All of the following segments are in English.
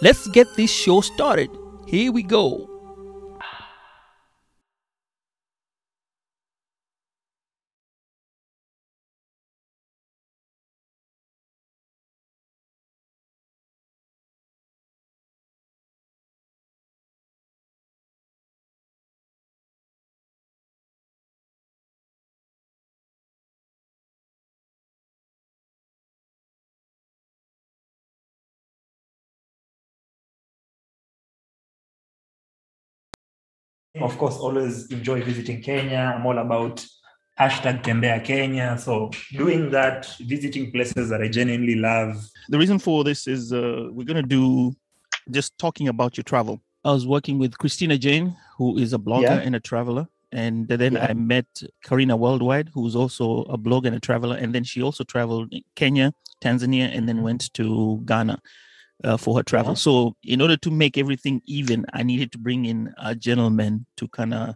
let's get this show started. Here we go. Of course, always enjoy visiting Kenya. I'm all about hashtag Tembea Kenya. So doing that, visiting places that I genuinely love. The reason for this is uh, we're going to do just talking about your travel. I was working with Christina Jane, who is a blogger Yeah. and a traveler. And then Yeah. I met Karina Worldwide, who's also a blogger and a traveler. And then she also traveled in Kenya, Tanzania, and then went to Ghana uh, for her travel. Uh-huh. So, in order to make everything even, I needed to bring in a gentleman to kind of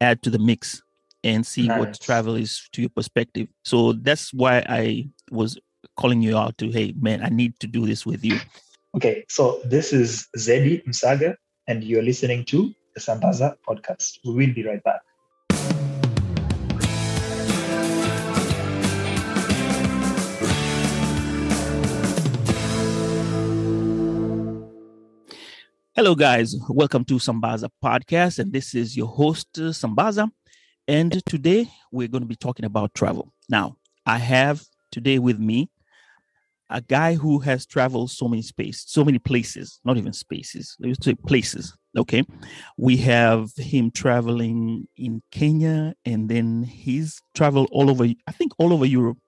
add to the mix and see what travel is to your perspective. So, that's why I was calling you out to, hey, man, I need to do this with you. Okay, so this is Zeddy Msagha, and you're listening to the Sambaza podcast. We will be right back. Hello, guys. Welcome to Sambaza Podcast. And this is your host, uh, Sambaza. And today we're going to be talking about travel. Now, I have today with me a guy who has traveled so many space, so many places, not even spaces, let's say places. Okay. We have him traveling in Kenya and then he's traveled all over, I think all over Europe.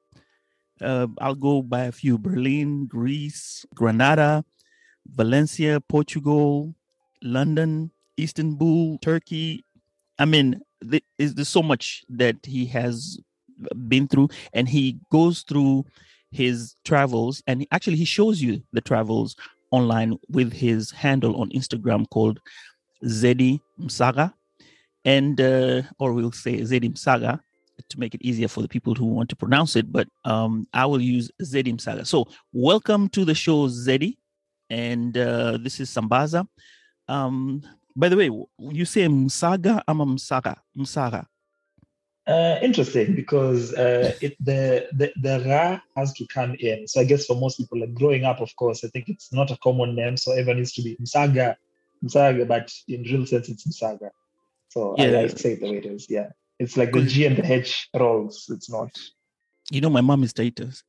Uh, I'll go by a few Berlin, Greece, Granada, Valencia, Portugal, London, Istanbul, Turkey. I mean, there's so much that he has been through, and he goes through his travels, and actually he shows you the travels online with his handle on Instagram called Zeddy Msagha, and uh, or we'll say Zeddy Msagha to make it easier for the people who want to pronounce it. But um, I will use Zeddy Msagha. So welcome to the show, Zeddy and uh, this is Sambaza. Um, by the way, you say Msaga ama Msaga? Msaga. Uh, interesting because uh, it, the, the the Ra has to come in. So I guess for most people, like growing up, of course, I think it's not a common name, so everyone needs to be Msaga, Msaga, but in real sense, it's Msaga. So I, I say it the way it is. Yeah, it's like the G and the H rolls. It's not. You know, my mom is Titus.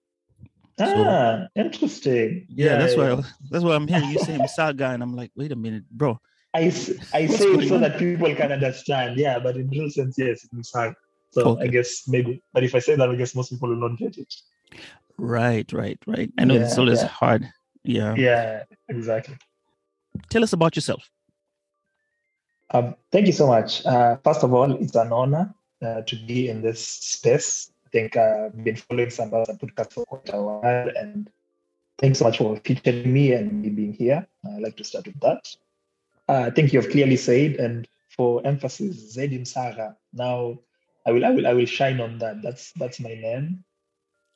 So- Ah, interesting. Yeah, that's why that's why I'm hearing you say Msaga, and I'm like, wait a minute, bro. I, I say it so on? that people can understand. Yeah, but in real sense, yes, it's Msaga. So Okay. I guess maybe, but if I say that, I guess most people will not get it. Right, right, right. I know it's Yeah, always yeah. hard. Yeah. Yeah, exactly. Tell us about yourself. Um, thank you so much. Uh, first of all, it's an honor uh, to be in this space. I think uh, I've been following Sambaza podcast for quite a while, and thanks so much for featuring me and me being here. I'd like to start with that. Uh, I think you have clearly said, and for emphasis, Zeddy Msagha. Now, I will, I will, I will shine on that. That's that's my name.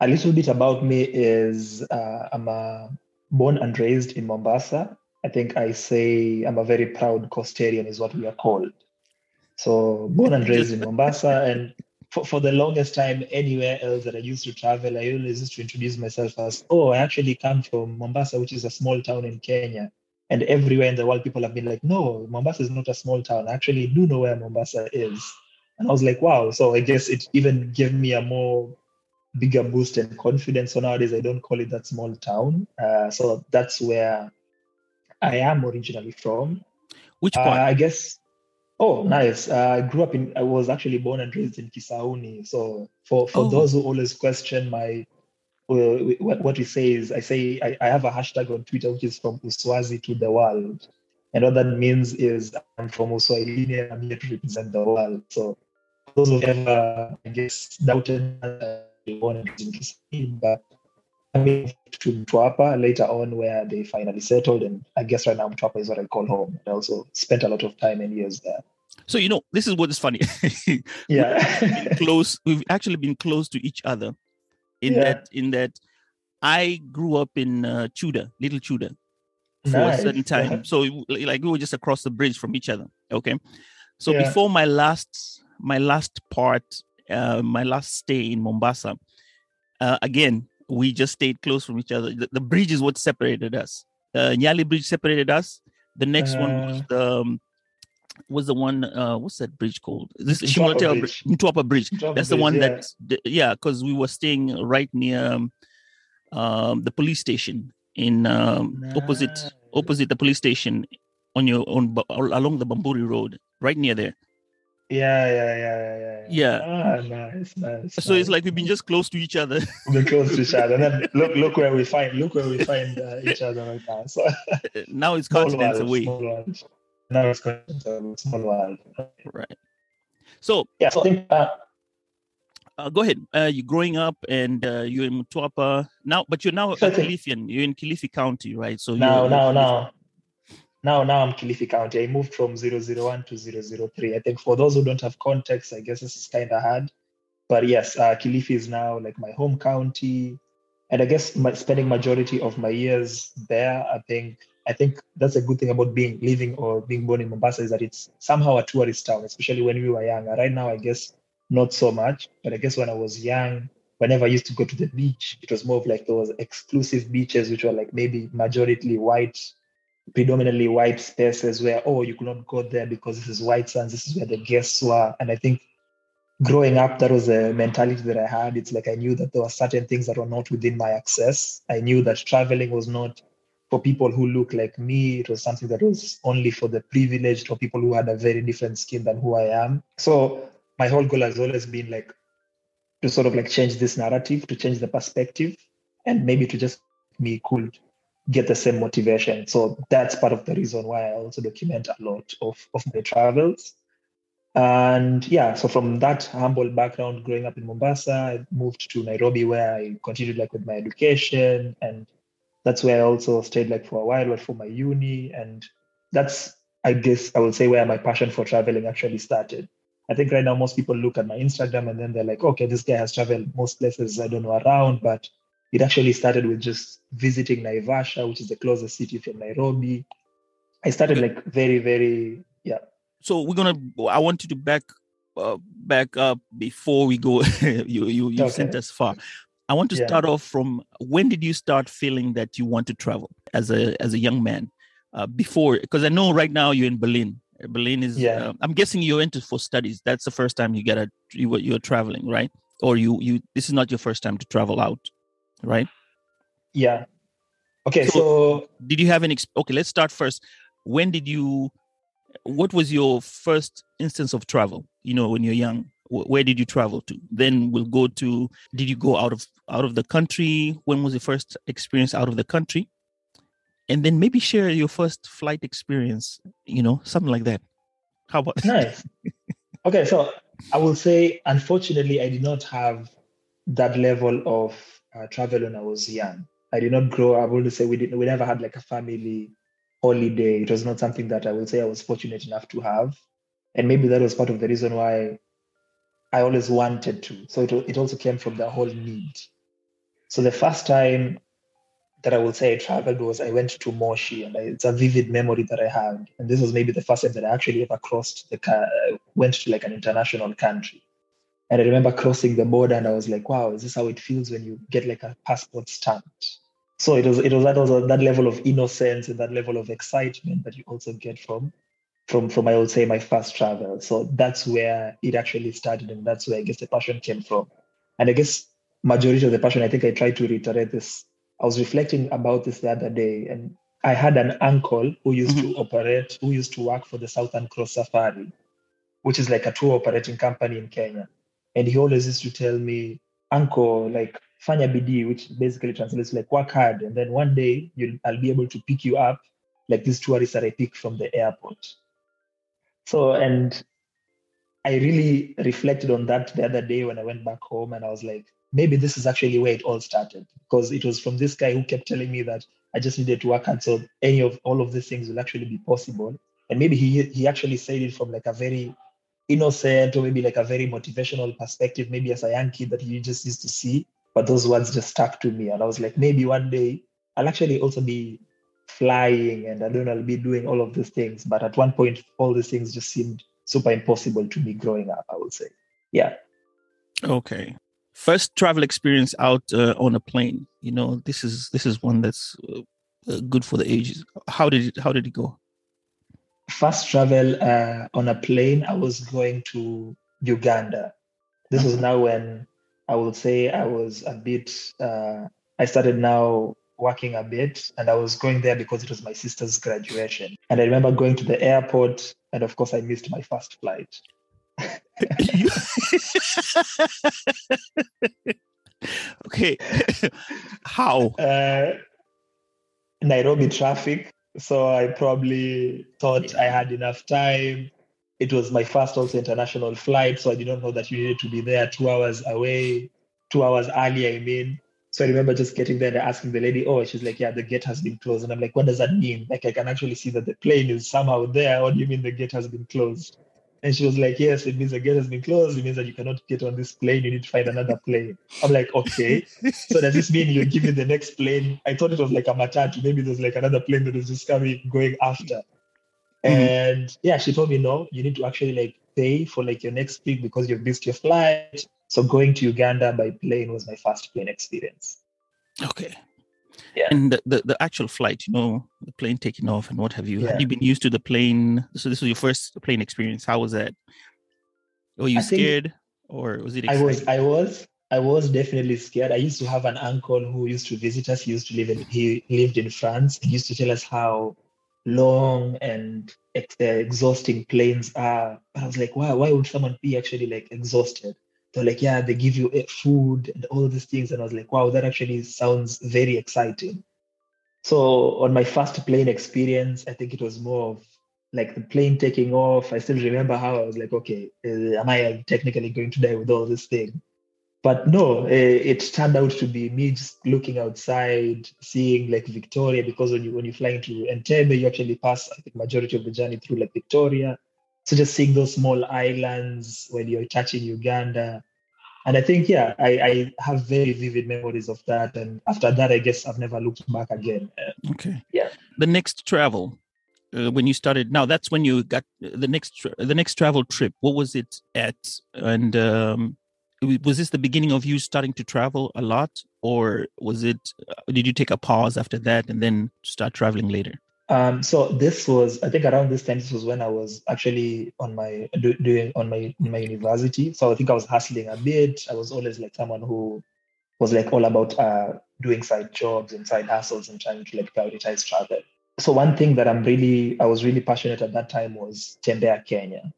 A little bit about me is uh, I'm a born and raised in Mombasa. I think I say I'm a very proud Coastarian, is what we are called. So, born and raised in Mombasa, and for, for the longest time, anywhere else that I used to travel, I always used to introduce myself as, oh, I actually come from Mombasa, which is a small town in Kenya. And everywhere in the world, people have been like, no, Mombasa is not a small town. I actually do know where Mombasa is. And I was like, wow. So I guess it even gave me a more bigger boost and confidence. So nowadays, I don't call it that small town. Uh, so that's where I am originally from. Which Uh. I guess. Oh, nice. Uh, I grew up in. I was actually born and raised in Kisauni. So for for Oh. those who always question my, uh, what what we say is, I say I, I have a hashtag on Twitter which is from Uswazi to the world. And what that means is I'm from Uswahili and I'm here to represent the world. So those who ever, I guess, doubted that they wanted to but I moved to Mtwapa later on where they finally settled. And I guess right now Mtwapa is what I call home. I also spent a lot of time and years there. So you know, this is what is funny. Yeah. We've close. We've actually been close to each other. In Yeah. that, in that, I grew up in uh, Chuda, Little Tudor, for a certain time. Uh-huh. So like we were just across the bridge from each other. Okay. So Yeah. before my last, my last part, uh, my last stay in Mombasa, uh, again we just stayed close from each other. The, the bridge is what separated us. Uh, Nyali Bridge separated us. The next one was Uh. the um, was the one. Uh, what's that bridge called? This is Shimotel Bridge. Bridge. Mtwapa Bridge. Mtwapa That's the Bridge, one yeah. that yeah, because we were staying right near um, um, the police station in um, opposite opposite the police station on your on along the Bamburi Road, right near there. Yeah, yeah, yeah, yeah, Yeah. Ah, nice, nice. So it's like we've been just close to each other. we're close to each other. And then look, look where we find, look where we find uh, each other right now. So now it's continents away. Now it's continents away, small world. right? So Yeah, so I think uh, uh, go ahead. Uh, you're growing up and uh, you're in Mtwapa now, but you're now a Kilifian. You're in Kilifi County, right? So now, now, now, now, now I'm Kilifi County. I moved from 001 to 003. I think for those who don't have context, I guess this is kind of hard. But yes, uh, Kilifi is now like my home county, and I guess my, spending majority of my years there. I think I think that's a good thing about being living or being born in Mombasa is that it's somehow a tourist town, especially when we were young. Right now, I guess not so much, but I guess when I was young, whenever I used to go to the beach, it was more of like those exclusive beaches, which were like maybe majority white, predominantly white spaces where, oh, you could not go there because this is white sands, this is where the guests were. And I think growing up, that was a mentality that I had. It's like I knew that there were certain things that were not within my access. I knew that traveling was not for people who look like me. It was something that was only for the privileged or people who had a very different skin than who I am. So my whole goal has always been like to sort of like change this narrative, to change the perspective, and maybe to just me could get the same motivation. So that's part of the reason why I also document a lot of, of my travels. And yeah, so from that humble background, growing up in Mombasa, I moved to Nairobi where I continued like with my education. And that's where I also stayed like for a while, for my uni. And that's, I guess, I would say where my passion for traveling actually started. I think right now most people look at my Instagram and then they're like, okay, this guy has traveled most places I don't know around, but it actually started with just visiting Naivasha, which is the closest city from Nairobi. I started like very, very, yeah. so we're gonna i want you to back uh, back up before we go you you, you Okay. sent us far i want to Yeah. start off from when did you start feeling that you want to travel as a as a young man uh, before because i know right now you're in berlin berlin is Yeah. uh, i'm guessing you're into for studies that's the first time you get a you, were- you're traveling right or you you this is not your first time to travel out right? Yeah. Okay, So- so, did you have an ex- okay let's start first. When did you what was your first instance of travel you know when you're young? Wh- where did you travel to? Then we'll go to did you go out of out of the country? When was your first experience out of the country? And then maybe share your first flight experience you know something like that. How about nice. Okay, so I will say, unfortunately, I did not have that level of uh, travel when I was young. I did not grow. I will say we didn't. We never had like a family holiday. It was not something that I would say I was fortunate enough to have, and maybe that was part of the reason why I always wanted to. So it it also came from the whole need. So the first time that I would say I traveled was I went to Moshi, and I, it's a vivid memory that I had. And this was maybe the first time that I actually ever crossed the car, went to like an international country. And I remember crossing the border, and I was like, "Wow, is this how it feels when you get like a passport stamped?" So it was it was that was uh, that level of innocence and that level of excitement that you also get from from from I would say my first travel. So that's where it actually started, and that's where I guess the passion came from. And I guess majority of the passion, I think I tried to reiterate this. I was reflecting about this the other day, and I had an uncle who used to mm-hmm. operate, who used to work for the Southern Cross Safari, which is like a tour operating company in Kenya. And he always used to tell me, Uncle, like fanya bidii, which basically translates like work hard, and then one day you'll I'll be able to pick you up like these tourists that I pick from the airport. So, and I really reflected on that the other day when I went back home and I was like, maybe this is actually where it all started because it was from this guy who kept telling me that I just needed to work hard so any of all of these things will actually be possible. And maybe he he actually said it from like a very innocent or maybe like a very motivational perspective, maybe as a young kid that you just used to see. But those words just stuck to me. And I was like, maybe one day I'll actually also be flying and I don't know, I'll be doing all of these things. But at one point, all these things just seemed super impossible to me growing up, I would say. Yeah. Okay. First travel experience out uh, on a plane. You know, this is this is one that's uh, good for the ages. How did it how did it go? First travel uh, on a plane, I was going to Uganda. This was now when I would say I was a bit. Uh, I started now working a bit and I was going there because it was my sister's graduation. And I remember going to the airport and of course I missed my first flight. okay. How? Uh, Nairobi traffic. So I probably thought I had enough time. It was my first also international flight. So I did not know that you needed to be there two hours away, two hours early, I mean. So I remember just getting there and asking the lady, oh, she's like, yeah, the gate has been closed. And I'm like, what does that mean? Like, I can actually see that the plane is somehow there. What do you mean the gate has been closed? And she was like, yes, it means the gate has been closed. It means that you cannot get on this plane. You need to find another plane. I'm like, okay. so does this mean you give me the next plane? I thought it was like a matatu. Maybe there's like another plane that is just coming, going after. Mm-hmm. And yeah, she told me, no, you need to actually like pay for like your next week because you've missed your flight. So going to Uganda by plane was my first plane experience. Okay. Yeah. And the, the, the, actual flight, you know, the plane taking off and what have you. Yeah. Had you been used to the plane? So this was your first plane experience. How was that? Were you I scared or was it exciting? I was I was I was definitely scared. I used to have an uncle who used to visit us. He used to live in he lived in France. He used to tell us how long and ex- uh, exhausting planes are. I was like, why why would someone be actually like exhausted? They're like, yeah, they give you food and all these things. And I was like, wow, that actually sounds very exciting. So on my first plane experience, I think it was more of like the plane taking off. I still remember how I was like, okay, uh, am I technically going to die with all this thing? But no, uh, it turned out to be me just looking outside, seeing like Victoria, because when you when you fly into Entebbe, you actually pass I think majority of the journey through like Victoria. So just seeing those small islands when you're touching Uganda, and I think, yeah, I, I have very vivid memories of that. And after that, I guess I've never looked back again. Uh, okay. Yeah. The next travel, uh, when you started, now that's when you got the next the next travel trip. What was it at? And um, was this the beginning of you starting to travel a lot, or was it? Uh, did you take a pause after that and then start traveling later? Um, so this was, I think, around this time. This was when I was actually on my do, doing on my my university. So I think I was hustling a bit. I was always like someone who was like all about uh, doing side jobs and side hustles and trying to like prioritize travel. So one thing that I'm really, I was really passionate at that time was Tembea Kenya.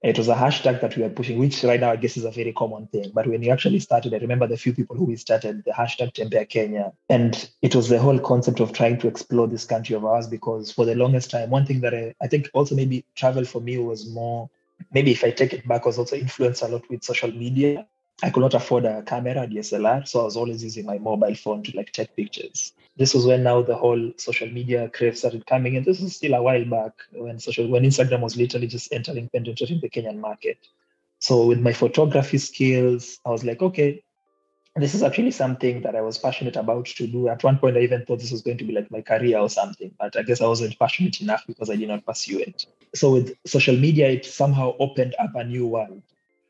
It was a hashtag that we were pushing, which right now I guess is a very common thing. But when we actually started, I remember the few people who we started the hashtag Tembea Kenya. And it was the whole concept of trying to explore this country of ours because for the longest time, one thing that I, I think also maybe travel for me was more, maybe if I take it back, was also influenced a lot with social media. I could not afford a camera, DSLR, so I was always using my mobile phone to like take pictures. This was when now the whole social media craze started coming in. This was still a while back when social when Instagram was literally just entering penetrating the Kenyan market. So with my photography skills, I was like, okay, this is actually something that I was passionate about to do. At one point, I even thought this was going to be like my career or something, but I guess I wasn't passionate enough because I did not pursue it. So with social media, it somehow opened up a new world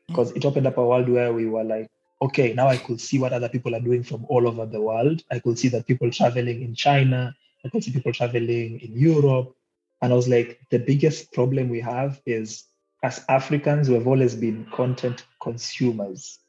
because it opened up a world where we were like, okay, now I could see what other people are doing from all over the world. I could see that people traveling in China, I could see people traveling in Europe. And I was like, the biggest problem we have is as Africans, we've always been content consumers.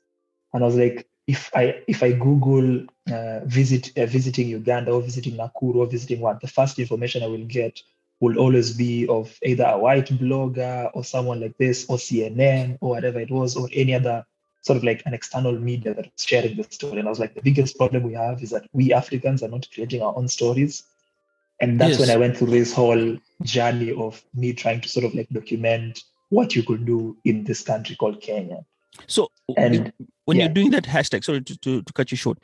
And I was like, if I if I Google uh, visit uh, visiting Uganda or visiting Nakuru or visiting what, the first information I will get will always be of either a white blogger or someone like this or CNN or whatever it was or any other sort of like an external media that was sharing the story. And I was like, the biggest problem we have is that we Africans are not creating our own stories. And that's Yes. when I went through this whole journey of me trying to sort of like document what you could do in this country called Kenya. So And when yeah. you're doing that hashtag, sorry to, to, to cut you short.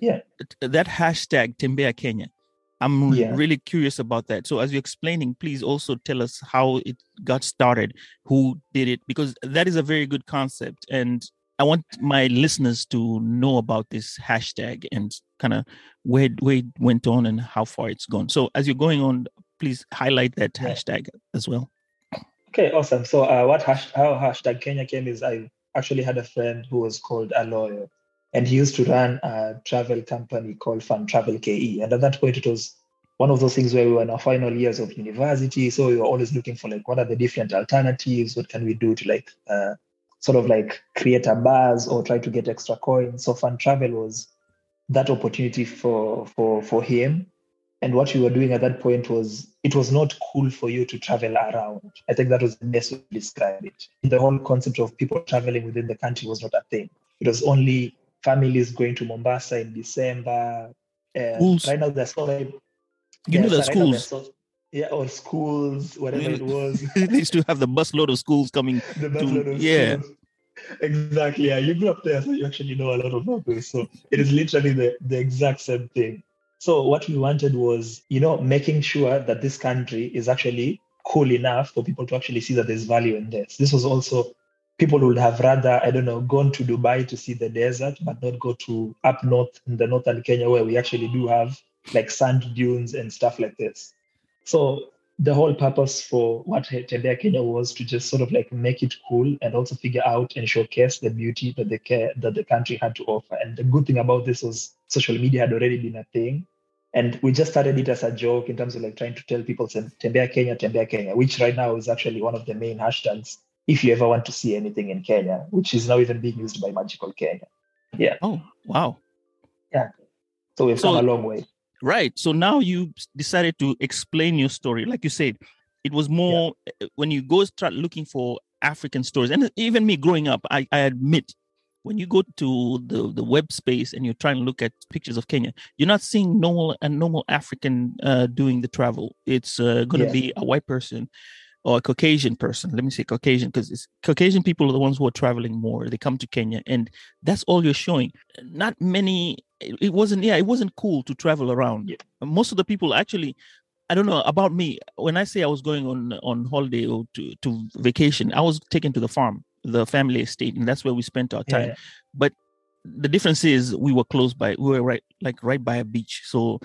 Yeah. That hashtag Tembea Kenya. I'm Yeah. really curious about that. So as you're explaining, please also tell us how it got started, who did it, because that is a very good concept. And I want my listeners to know about this hashtag and kind of where, where it went on and how far it's gone. So as you're going on, please highlight that Yeah. hashtag as well. Okay, awesome. So uh, what hash, how hashtag Kenya came is I actually had a friend who was called Aloyo, and he used to run a travel company called Fun Travel KE. And at that point, it was one of those things where we were in our final years of university, so we were always looking for like what are the different alternatives? What can we do to like uh, sort of like create a buzz or try to get extra coins? So Fun Travel was that opportunity for for for him and what we were doing at that point was it was not cool for you to travel around. I think that was the best way to describe it. The whole concept of people traveling within the country was not a thing. It was only families going to Mombasa in December. Uh, Right now, there's so many. You know the so right now schools. yeah, or schools, whatever it was. they used to have the busload of schools coming. the to- busload of yeah. schools. Exactly. Yeah, you grew up there, so you actually know a lot about this. So it is literally the, the exact same thing. So what we wanted was, you know, making sure that this country is actually cool enough for people to actually see that there's value in this. This was also people would have rather, I don't know, gone to Dubai to see the desert, but not go to up north in the northern Kenya where we actually do have like sand dunes and stuff like this. So the whole purpose for what Tembea Kenya was to just sort of like make it cool and also figure out and showcase the beauty that the ca- that the country had to offer. And the good thing about this was social media had already been a thing. And we just started it as a joke in terms of like trying to tell people Tembea Kenya, Tembea Kenya, which right now is actually one of the main hashtags if you ever want to see anything in Kenya, which is now even being used by Magical Kenya. Yeah. Oh, wow. Yeah. So we've So- come a long way. Right. So now you decided to explain your story. Like you said, it was more uh, when you go start looking for African stories. And even me growing up, I, I admit when you go to the, the web space and you're trying to look at pictures of Kenya, you're not seeing normal a normal African uh, doing the travel. It's uh, going to Yeah. be a white person or a Caucasian person. Let me say Caucasian because Caucasian people are the ones who are traveling more. They come to Kenya, and that's all you're showing. Not many. It wasn't. Yeah, it wasn't cool to travel around. Yeah. Most of the people actually. I don't know about me. When I say I was going on on holiday or to, to vacation, I was taken to the farm, the family estate, and that's where we spent our time Yeah. but the difference is we were close by we were right like right by a beach so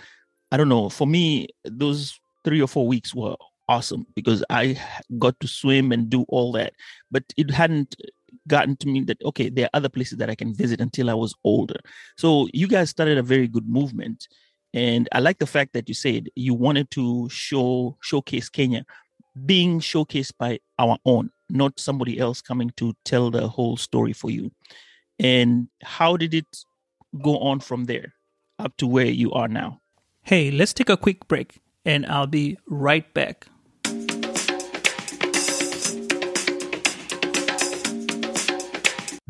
i don't know for me those three or four weeks were awesome because I got to swim and do all that. But it hadn't gotten to me that okay there are other places that i can visit until i was older. So you guys started a very good movement. And i like the fact that you said you wanted to show showcase kenya being showcased by our own not somebody else coming to tell the whole story for you. And how did it go on from there up to where you are now? Hey, let's take a quick break and I'll be right back.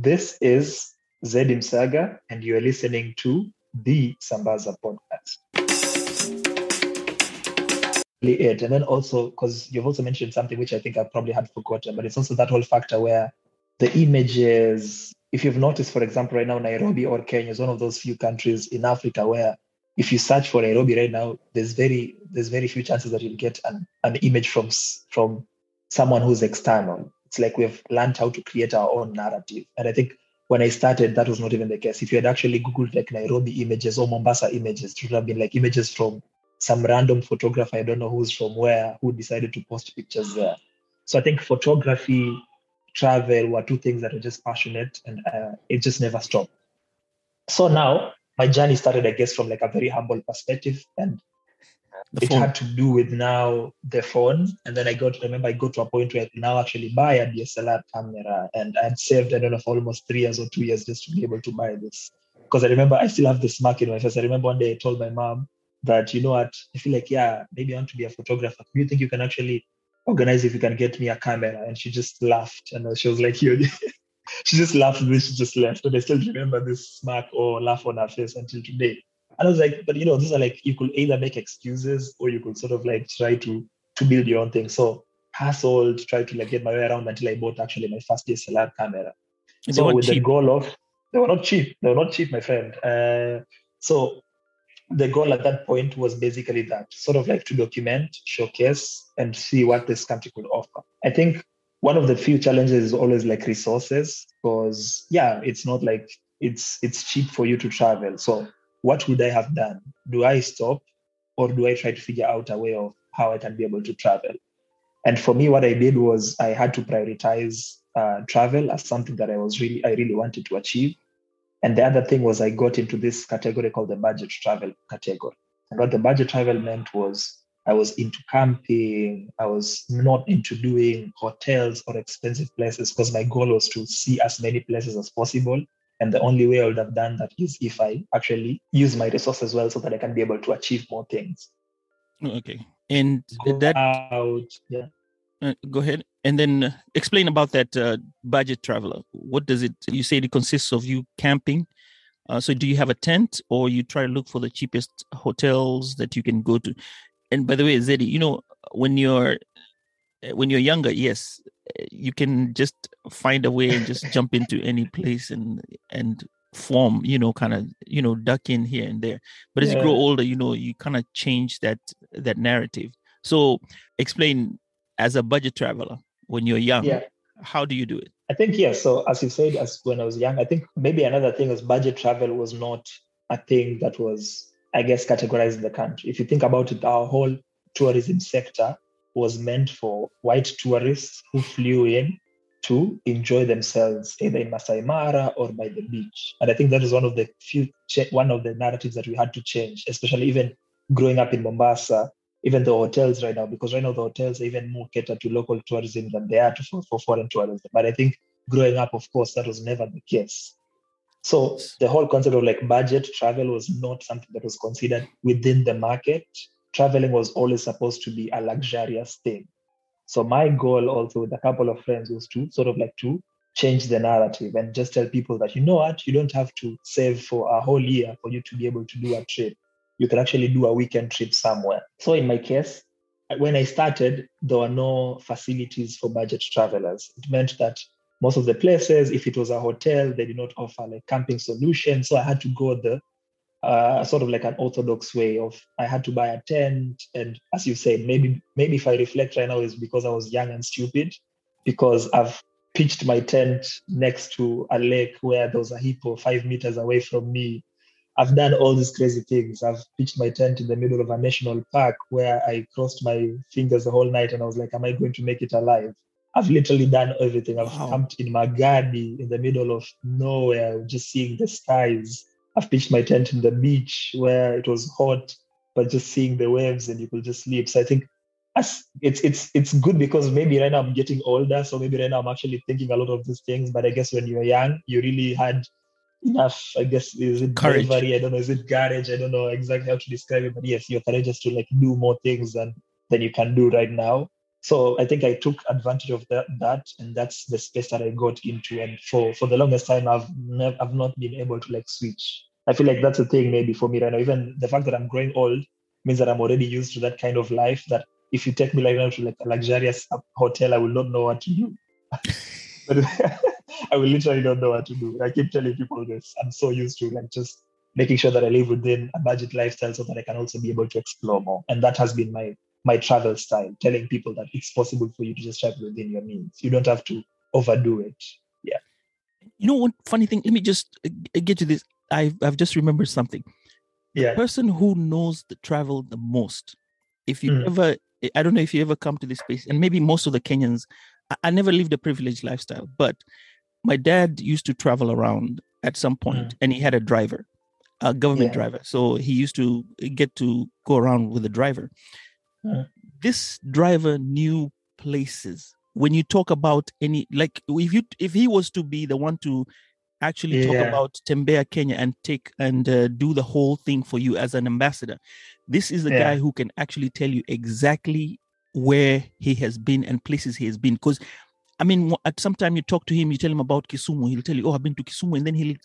This is Zeddy Msagha, and you are listening to the Sambaza podcast. It. And then also, because you've also mentioned something which I think I probably had forgotten, but it's also that whole factor where the images, if you've noticed, for example, right now, Nairobi or Kenya is one of those few countries in Africa where if you search for Nairobi right now, there's very there's very few chances that you'll get an, an image from from someone who's external. It's like we've learned how to create our own narrative. And I think when I started, that was not even the case. If you had actually Googled like Nairobi images or Mombasa images, it would have been like images from some random photographer. I don't know who's from where, who decided to post pictures there. So I think photography, travel were two things that were just passionate and uh, it just never stopped. So now my journey started, I guess, from like a very humble perspective. And it phone had to do with now the phone. And then I got, remember, I got to a point where I could now actually buy a DSLR camera. And I had saved, I don't know, for almost three years or two years just to be able to buy this. Because I remember I still have this mark in my face. I remember one day I told my mom that, you know what, I feel like, yeah, maybe I want to be a photographer. Do you think you can actually organize if you can get me a camera? And she just laughed. And she was like, you she just laughed and then she just left. And I still remember this smack or laugh on her face until today. And I was like, but you know, these are like you could either make excuses or you could sort of like try to to build your own thing. So hustled, tried to like get my way around until I bought actually my first DSLR camera. So with cheap. the goal of they were not cheap. They were not cheap, my friend. Uh, so the goal at that point was basically that sort of like to document, showcase, and see what this country could offer. I think one of the few challenges is always like resources, because yeah, it's not like it's it's cheap for you to travel. So what would I have done? Do I stop or do I try to figure out a way of how I can be able to travel? And for me, what I did was I had to prioritize uh, travel as something that I was really I really wanted to achieve. And the other thing was I got into this category called the budget travel category. And what the budget travel meant was I was into camping. I was not into doing hotels or expensive places because my goal was to see as many places as possible. And the only way I would have done that is if I actually use my resources well so that I can be able to achieve more things. Okay. And Go that out, yeah. uh, go ahead and then uh, explain about that uh, budget traveler. What does it? You said it consists of you camping. Uh, so do you have a tent or you try to look for the cheapest hotels that you can go to? And by the way, Zeddy, you know when you're uh, when you're younger, yes, you can just find a way and just jump into any place and and form, you know, kind of you know duck in here and there. But as you grow older, you know, you kind of change that that narrative. So explain as a budget traveler when you're young, Yeah. how do you do it? I think yes. So as you said, as when I was young, I think maybe another thing is budget travel was not a thing that was, I guess, categorized in the country. If you think about it, our whole tourism sector was meant for white tourists who flew in to enjoy themselves either in Masai Mara or by the beach. And I think that is one of the few one of the narratives that we had to change, especially even growing up in Mombasa. Even the hotels right now, because right now the hotels are even more catered to local tourism than they are to, for, for foreign tourism. But I think growing up, of course, that was never the case. So the whole concept of like budget travel was not something that was considered within the market. Traveling was always supposed to be a luxurious thing. So my goal also with a couple of friends was to sort of like to change the narrative and just tell people that you know what, you don't have to save for a whole year for you to be able to do a trip. You can actually do a weekend trip somewhere. So in my case, when I started, there were no facilities for budget travelers. It meant that most of the places, if it was a hotel, they did not offer like camping solutions. So I had to go the uh, sort of like an orthodox way of I had to buy a tent. And as you said, maybe maybe if I reflect right now is because I was young and stupid, because I've pitched my tent next to a lake where there was a hippo five meters away from me. I've done all these crazy things. I've pitched my tent in the middle of a national park where I crossed my fingers the whole night and I was like, am I going to make it alive? I've literally done everything. I've Wow. camped in Magadi in the middle of nowhere, just seeing the skies. I've pitched my tent in the beach where it was hot, but just seeing the waves and you could just sleep. So I think as it's it's it's good because maybe right now I'm getting older, so maybe right now I'm actually thinking a lot of these things. But I guess when you were young, you really had enough. I guess is it Courage. bravery? I don't know. Is it courage? I don't know exactly how to describe it. But yes, you're courageous to like do more things than than you can do right now. So I think I took advantage of that, that, and that's the space that I got into. And for for the longest time, I've never, I've not been able to like switch. I feel like that's a thing maybe for me right now. Even the fact that I'm growing old means that I'm already used to that kind of life. That if you take me like now to like a luxurious hotel, I will not know what to do. but I will literally not know what to do. I keep telling people this. I'm so used to like just making sure that I live within a budget lifestyle so that I can also be able to explore more. And that has been my my travel style, telling people that it's possible for you to just travel within your means. You don't have to overdo it. Yeah. You know, one funny thing. Let me just uh, get to this. I've I've just remembered something. Yeah. The person who knows the travel the most if you Mm. ever i don't know if you ever come to this place, and maybe most of the kenyans I, I never lived a privileged lifestyle but my dad used to travel around at some point and he had a driver a government Yeah. driver so he used to get to go around with the driver This driver knew places when you talk about any like if you if he was to be the one to actually talk about Tembea Kenya and take and uh, do the whole thing for you as an ambassador. This is the Yeah. guy who can actually tell you exactly where he has been and places he has been. Because I mean, at some time you talk to him, you tell him about Kisumu. He'll tell you, "Oh, I've been to Kisumu," and then he'll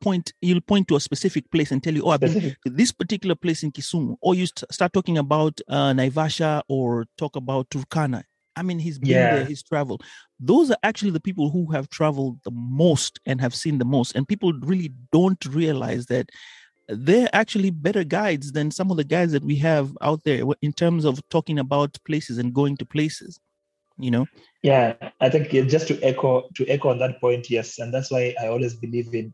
point. He'll point to a specific place and tell you, "Oh, I've been to this particular place in Kisumu." Or you st- start talking about uh, Naivasha or talk about Turkana. I mean, he's been yeah. there, he's traveled. Those are actually the people who have traveled the most and have seen the most. And people really don't realize that they're actually better guides than some of the guys that we have out there in terms of talking about places and going to places you know? Yeah i think just to echo to echo on that point yes. And that's why i always believe in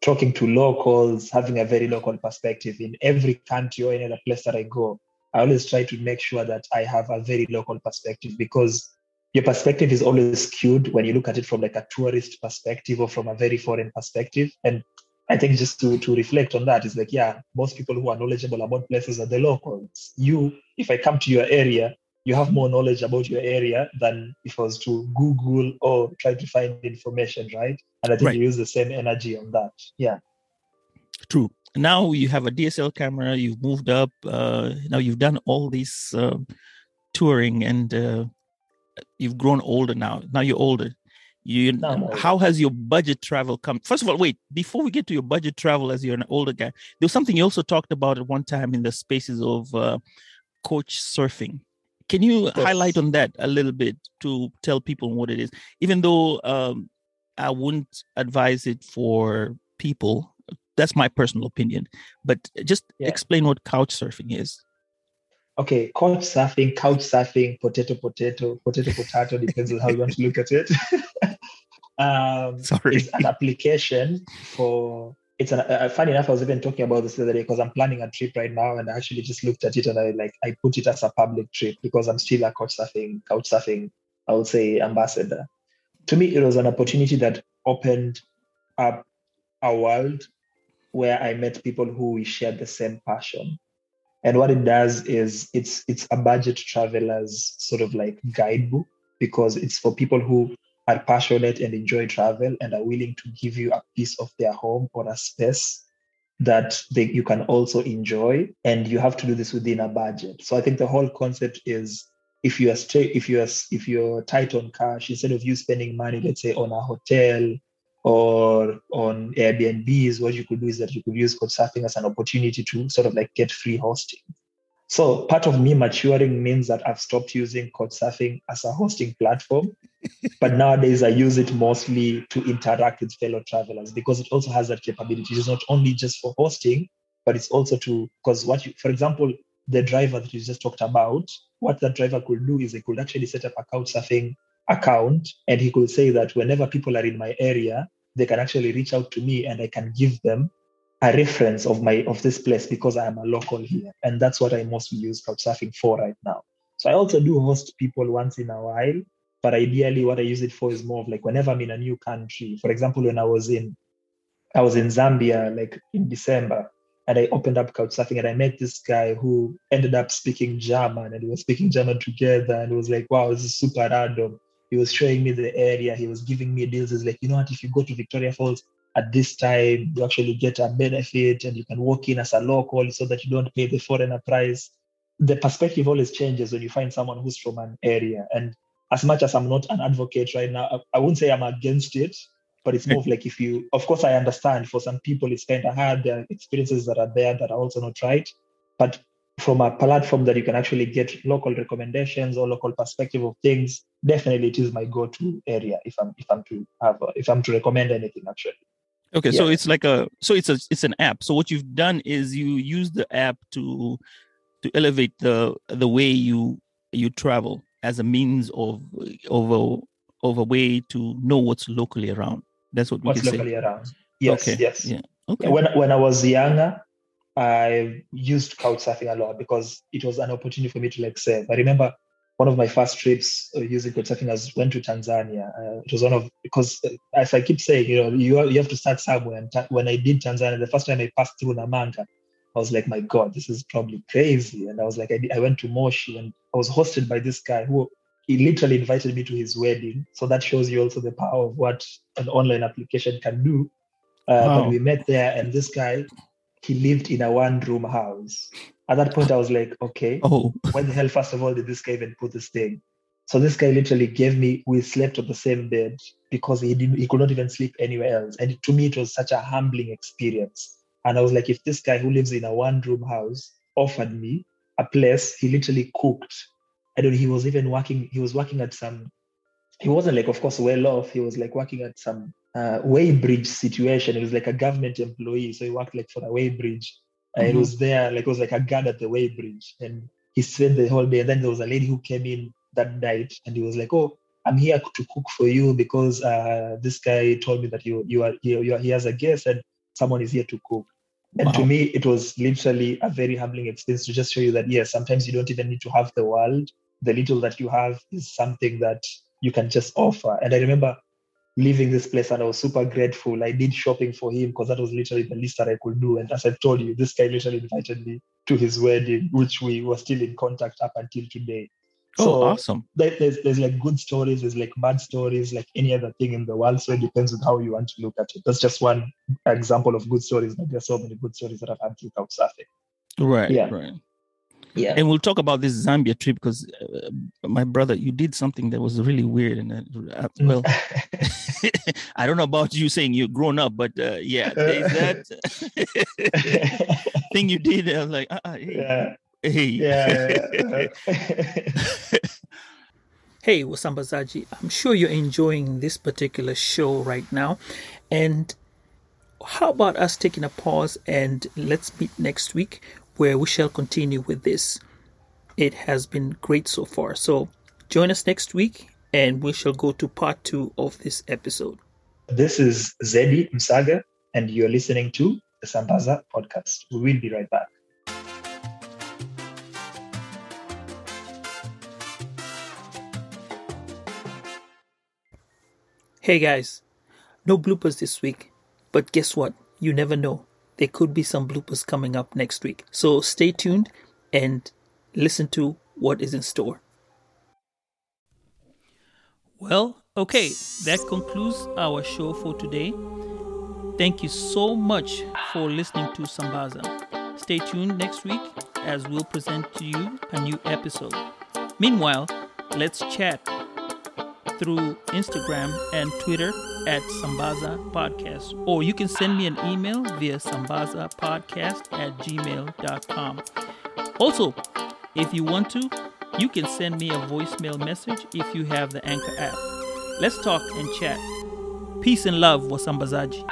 talking to locals having a very local perspective in every country or any other place that i go. I always try to make sure that i have a very local perspective because your perspective is always skewed when you look at it from like a tourist perspective or from a very foreign perspective. And I think just to, to reflect on that is like, yeah, most people who are knowledgeable about places are the locals. You, if I come to your area, you have more knowledge about your area than if I was to Google or try to find information, right? And I think right. you use the same energy on that. Yeah. True. Now you have a DSL camera, you've moved up, uh, now you've done all this uh, touring and uh, you've grown older now. Now you're older. You how has your budget travel come? First of all, wait, before we get to your budget travel as you're an older guy, there was something you also talked about at one time in the spaces of uh, couch surfing can you yes. highlight on that a little bit to tell people what it is? Even though um, I wouldn't advise it for people, that's my personal opinion. But just yeah. explain what couch surfing is. Okay, couch surfing, couch surfing, potato, potato, potato, potato, depends on how you want to look at it. um, Sorry. It's an application for it's an, uh, funny enough. I was even talking about this the other day because I'm planning a trip right now, and I actually just looked at it and I like I put it as a public trip because I'm still a couch surfing, couch surfing, I would say ambassador. To me, it was an opportunity that opened up a world where I met people who we shared the same passion. And what it does is it's it's a budget traveler's sort of like guidebook because it's for people who are passionate and enjoy travel and are willing to give you a piece of their home or a space that they, you can also enjoy and you have to do this within a budget. So i think the whole concept is if you are stay, if you are if you're tight on cash instead of you spending money let's say on a hotel or on airbnbs what you could do is that you could use couchsurfing as an opportunity to sort of like get free hosting so part of me maturing means that I've stopped using Couchsurfing as a hosting platform, but nowadays I use it mostly to interact with fellow travelers because it also has that capability. It's not only just for hosting, but it's also to because what you, for example, the driver that you just talked about, what that driver could do is he could actually set up a Couchsurfing account, and he could say that whenever people are in my area, they can actually reach out to me and I can give them a reference of my of this place because I am a local here, and that's what I mostly use Couchsurfing for right now. So I also do host people once in a while, but ideally, what I use it for is more of like whenever I'm in a new country. For example, when I was in I was in Zambia like in December, and I opened up Couchsurfing, and I met this guy who ended up speaking German, and we were speaking German together, and it was like, wow, this is super random. He was showing me the area. He was giving me deals. He's like, you know what? If you go to Victoria Falls, at this time you actually get a benefit and you can walk in as a local so that you don't pay the foreigner price. The perspective always changes when you find someone who's from an area. And as much as i'm not an advocate right now i, wouldn't say i'm against it but it's more of like if you of course i understand for some people it's kind of hard. There are experiences that are there that are also not right. But from a platform that you can actually get local recommendations or local perspective of things definitely it is my go-to area if i'm if i'm to have a, if i'm to recommend anything actually Okay, yeah. so it's like a so it's a it's an app. So what you've done is you use the app to to elevate the the way you you travel as a means of of a of a way to know what's locally around. That's what we what's can locally say. around. Yes, okay. yes. Yeah. Okay. When when I was younger, I used couchsurfing a lot because it was an opportunity for me to like save. I remember one of my first trips uh, using couchsurfing was went to Tanzania. Uh, it was one of because uh, as I keep saying, you know, you you have to start somewhere. And ta- when I did Tanzania, the first time I passed through Namanga, I was like, my God, this is probably crazy. And I was like, I, I went to Moshi and I was hosted by this guy who he literally invited me to his wedding. So that shows you also the power of what an online application can do. Uh, wow. But we met there, and this guy, he lived in a one room house at that point, I was like, okay, oh. when the hell, first of all, did this guy even put this thing? So this guy literally gave me, we slept on the same bed because he didn't, he could not even sleep anywhere else. And to me, it was such a humbling experience. And I was like, if this guy who lives in a one room house offered me a place, he literally cooked. I don't know, he was even working, he was working at some, he wasn't like, of course, well off. He was like working at some uh, weighbridge situation. He was like a government employee. So he worked like for a weighbridge. And Mhm. he was there, like, it was like a guard at the weighbridge. And he spent the whole day. And then there was a lady who came in that night and he was like, oh, I'm here to cook for you because uh, this guy told me that you you are, you, you are he has a guest and someone is here to cook. And to me, it was literally a very humbling experience to just show you that yes, sometimes you don't even need to have the world. The little that you have is something that you can just offer. And I remember leaving this place and I was super grateful. I did shopping for him because that was literally the least that I could do. And as I've told you, this guy literally invited me to his wedding, which we were still in contact up until today. Oh, So awesome. there's there's like good stories, there's like bad stories, like any other thing in the world. So it depends on how you want to look at it. That's just one example of good stories, but there's so many good stories that I've had through Couchsurfing. Right. Yeah. Right. Yeah. And we'll talk about this Zambia trip because uh, my brother, you did something that was really weird. And uh, Mm. well, I don't know about you saying you're grown up, but uh, yeah, there's that thing you did. I was like, hey, yeah. hey. Yeah. yeah. Hey, Wasambazaji, I'm sure you're enjoying this particular show right now. And how about us taking a pause and let's meet next week where we shall continue with this? It has been great so far. So join us next week and we shall go to part two of this episode. This is Zeddy Msagha, and you're listening to the Sambaza podcast. We will be right back. Hey guys, no bloopers this week, but guess what? You never know. There could be some bloopers coming up next week. So stay tuned and listen to what is in store. Well, okay, that concludes our show for today. Thank you so much for listening to Sambaza. Stay tuned next week as we'll present to you a new episode. Meanwhile, let's chat through Instagram and Twitter at Sambaza Podcast. Or you can send me an email via Sambaza Podcast at gmail.com. Also, if you want to, you can send me a voicemail message if you have the Anchor app. Let's talk and chat. Peace and love, Wasambazaji.